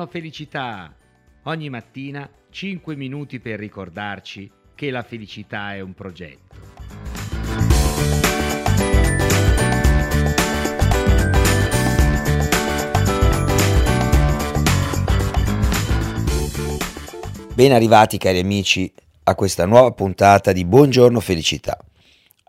Buongiorno felicità! Ogni mattina 5 minuti per ricordarci che la felicità è un progetto. Ben arrivati cari amici a questa nuova puntata di Buongiorno Felicità.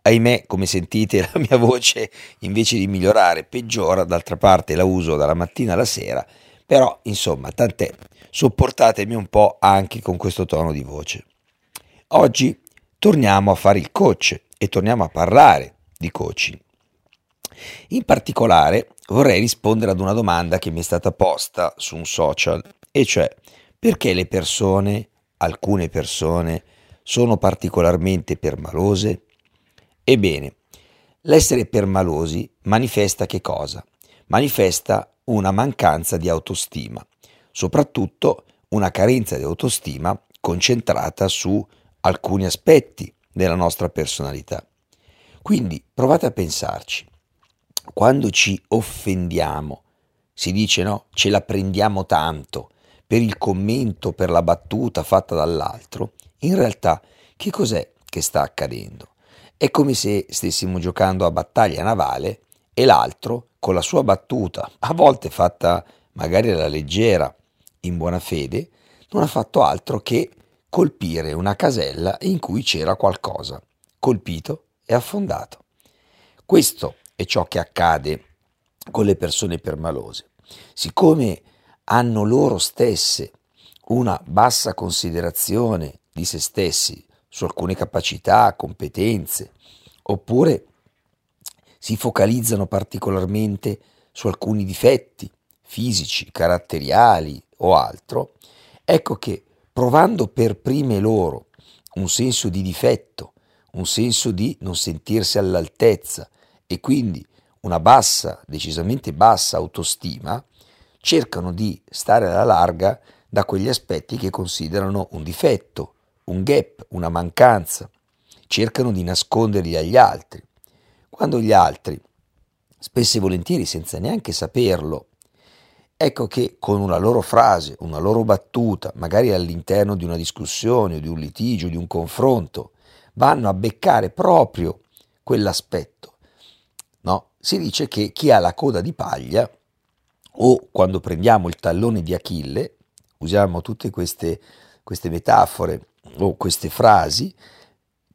Ahimè, come sentite, la mia voce invece di migliorare peggiora, d'altra parte la uso dalla mattina alla sera, però insomma, tant'è, sopportatemi un po' anche con questo tono di voce. Oggi torniamo a fare il coach e torniamo a parlare di coaching. In particolare vorrei rispondere ad una domanda che mi è stata posta su un social, e cioè perché le persone, alcune persone, sono particolarmente permalose? Ebbene, l'essere permalosi manifesta che cosa? Manifesta una mancanza di autostima, soprattutto una carenza di autostima concentrata su alcuni aspetti della nostra personalità. Quindi provate a pensarci. Quando ci offendiamo, si dice no, ce la prendiamo tanto per il commento, per la battuta fatta dall'altro, in realtà che cos'è che sta accadendo? È come se stessimo giocando a battaglia navale e l'altro, con la sua battuta, a volte fatta magari alla leggera, in buona fede, non ha fatto altro che colpire una casella in cui c'era qualcosa, colpito e affondato. Questo è ciò che accade con le persone permalose. Siccome hanno loro stesse una bassa considerazione di se stessi, su alcune capacità, competenze, oppure si focalizzano particolarmente su alcuni difetti fisici, caratteriali o altro, ecco che provando per prime loro un senso di difetto, un senso di non sentirsi all'altezza e quindi una bassa, decisamente bassa autostima, cercano di stare alla larga da quegli aspetti che considerano un difetto, un gap, una mancanza, cercano di nasconderli agli altri, quando gli altri, spesso e volentieri senza neanche saperlo, ecco che con una loro frase, una loro battuta, magari all'interno di una discussione, di un litigio, di un confronto, vanno a beccare proprio quell'aspetto. No? Si dice che chi ha la coda di paglia, o quando prendiamo il tallone di Achille, usiamo tutte queste, queste metafore o queste frasi,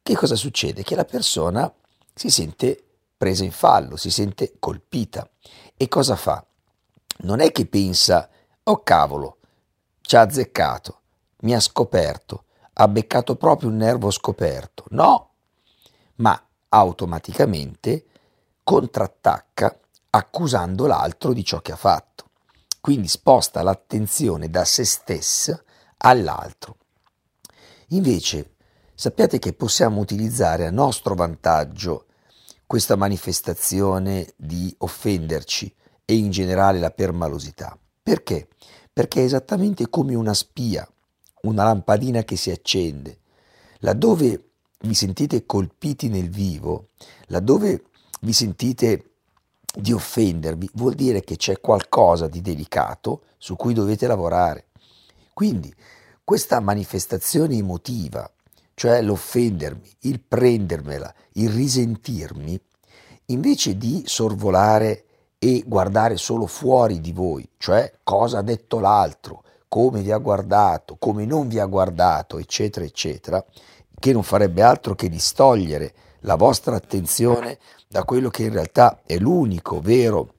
che cosa succede? Che la persona si sente presa in fallo, si sente colpita. E cosa fa? Non è che pensa, oh cavolo, ci ha azzeccato, mi ha scoperto, ha beccato proprio un nervo scoperto. No, ma automaticamente contrattacca accusando l'altro di ciò che ha fatto. Quindi sposta l'attenzione da se stessa all'altro. Invece sappiate che possiamo utilizzare a nostro vantaggio questa manifestazione di offenderci e in generale la permalosità. Perché? Perché è esattamente come una spia, una lampadina che si accende. Laddove vi sentite colpiti nel vivo, laddove vi sentite di offendervi, vuol dire che c'è qualcosa di delicato su cui dovete lavorare. Quindi questa manifestazione emotiva, cioè l'offendermi, il prendermela, il risentirmi, invece di sorvolare e guardare solo fuori di voi, cioè cosa ha detto l'altro, come vi ha guardato, come non vi ha guardato, eccetera, eccetera, che non farebbe altro che distogliere la vostra attenzione da quello che in realtà è l'unico vero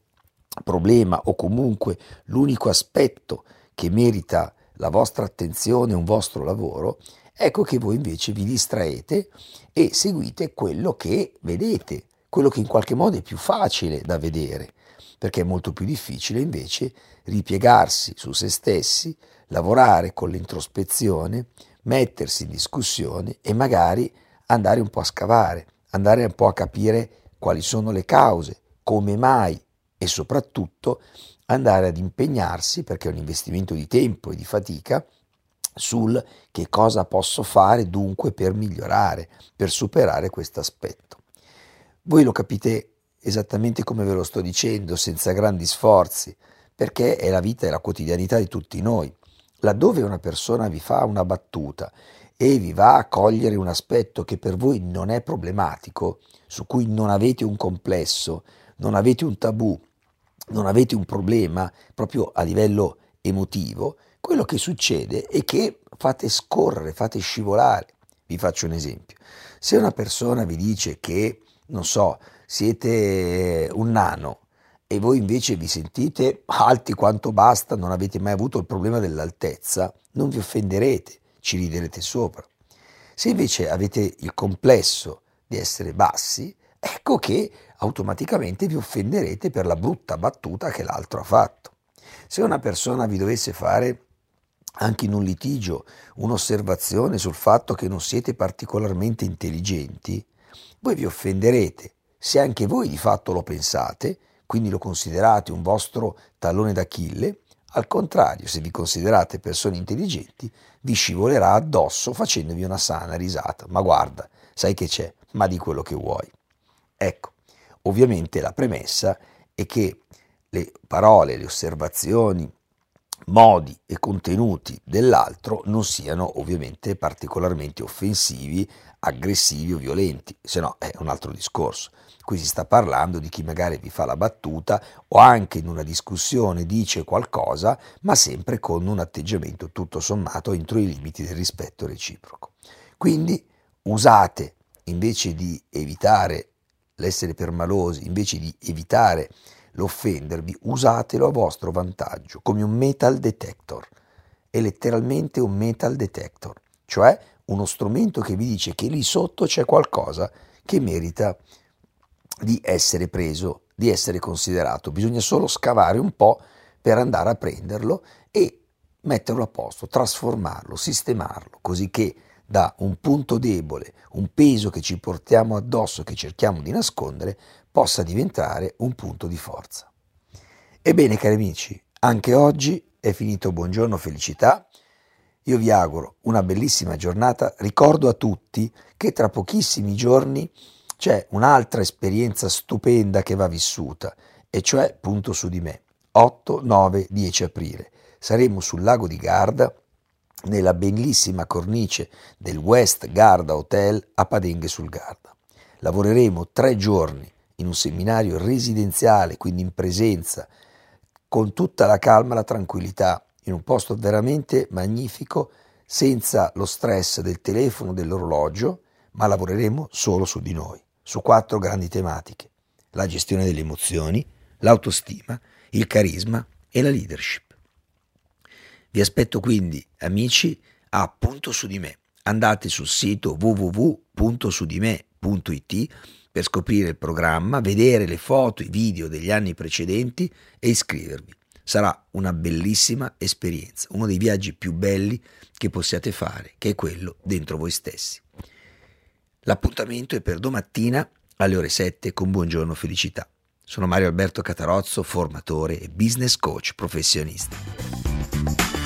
problema o comunque l'unico aspetto che merita la vostra attenzione, un vostro lavoro, ecco che voi invece vi distraete e seguite quello che vedete, quello che in qualche modo è più facile da vedere, perché è molto più difficile invece ripiegarsi su se stessi, lavorare con l'introspezione, mettersi in discussione e magari andare un po' a scavare, andare un po' a capire quali sono le cause, come mai e soprattutto andare ad impegnarsi, perché è un investimento di tempo e di fatica, sul che cosa posso fare dunque per migliorare, per superare questo aspetto. Voi lo capite esattamente come ve lo sto dicendo, senza grandi sforzi, perché è la vita e la quotidianità di tutti noi. Laddove una persona vi fa una battuta e vi va a cogliere un aspetto che per voi non è problematico, su cui non avete un complesso, non avete un tabù, non avete un problema proprio a livello emotivo, quello che succede è che fate scorrere, fate scivolare. Vi faccio un esempio. Se una persona vi dice che, non so, siete un nano e voi invece vi sentite alti quanto basta, non avete mai avuto il problema dell'altezza, non vi offenderete, ci riderete sopra. Se invece avete il complesso di essere bassi, ecco che automaticamente vi offenderete per la brutta battuta che l'altro ha fatto. Se una persona vi dovesse fare anche in un litigio un'osservazione sul fatto che non siete particolarmente intelligenti, voi vi offenderete. Se anche voi di fatto lo pensate, quindi lo considerate un vostro tallone d'Achille, al contrario, se vi considerate persone intelligenti, vi scivolerà addosso facendovi una sana risata. Ma guarda, sai che c'è, ma di quello che vuoi. Ecco, ovviamente la premessa è che le parole, le osservazioni, modi e contenuti dell'altro non siano ovviamente particolarmente offensivi, aggressivi o violenti, se no è un altro discorso. Qui si sta parlando di chi magari vi fa la battuta o anche in una discussione dice qualcosa, ma sempre con un atteggiamento tutto sommato entro i limiti del rispetto reciproco. Quindi usate, invece di evitare l'essere permalosi, invece di evitare l'offendervi, usatelo a vostro vantaggio come un metal detector. È letteralmente un metal detector, cioè uno strumento che vi dice che lì sotto c'è qualcosa che merita di essere preso, di essere considerato. Bisogna solo scavare un po' per andare a prenderlo e metterlo a posto, trasformarlo, sistemarlo, così che da un punto debole, un peso che ci portiamo addosso, che cerchiamo di nascondere, possa diventare un punto di forza. Ebbene, cari amici, anche oggi è finito Buongiorno Felicità. Io vi auguro una bellissima giornata. Ricordo a tutti che tra pochissimi giorni c'è un'altra esperienza stupenda che va vissuta, e cioè Punto su di me, 8, 9, 10 aprile. Saremo sul lago di Garda, nella bellissima cornice del West Garda Hotel a Padenghe sul Garda. Lavoreremo tre giorni in un seminario residenziale, quindi in presenza, con tutta la calma e la tranquillità, in un posto veramente magnifico, senza lo stress del telefono, dell'orologio, ma lavoreremo solo su di noi su quattro grandi tematiche, la gestione delle emozioni, l'autostima, il carisma e la leadership. Vi aspetto quindi, amici, a Punto su di me. Andate sul sito www.sudime.it per scoprire il programma, vedere le foto, i video degli anni precedenti e iscrivervi. Sarà una bellissima esperienza, uno dei viaggi più belli che possiate fare, che è quello dentro voi stessi. L'appuntamento è per domattina alle ore 7 con Buongiorno Felicità. Sono Mario Alberto Catarozzo, formatore e business coach professionista.